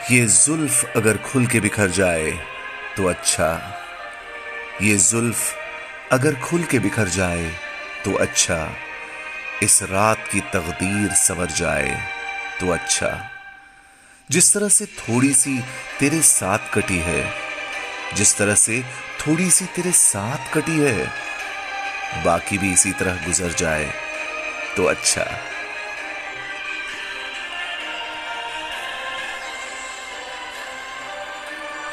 ये जुल्फ अगर खुल के बिखर जाए तो अच्छा। ये जुल्फ अगर खुल के बिखर जाए तो अच्छा। इस रात की तकदीर सवर जाए तो अच्छा। जिस तरह से थोड़ी सी तेरे साथ कटी है, जिस तरह से थोड़ी सी तेरे साथ कटी है, बाकी भी इसी तरह गुजर जाए तो अच्छा।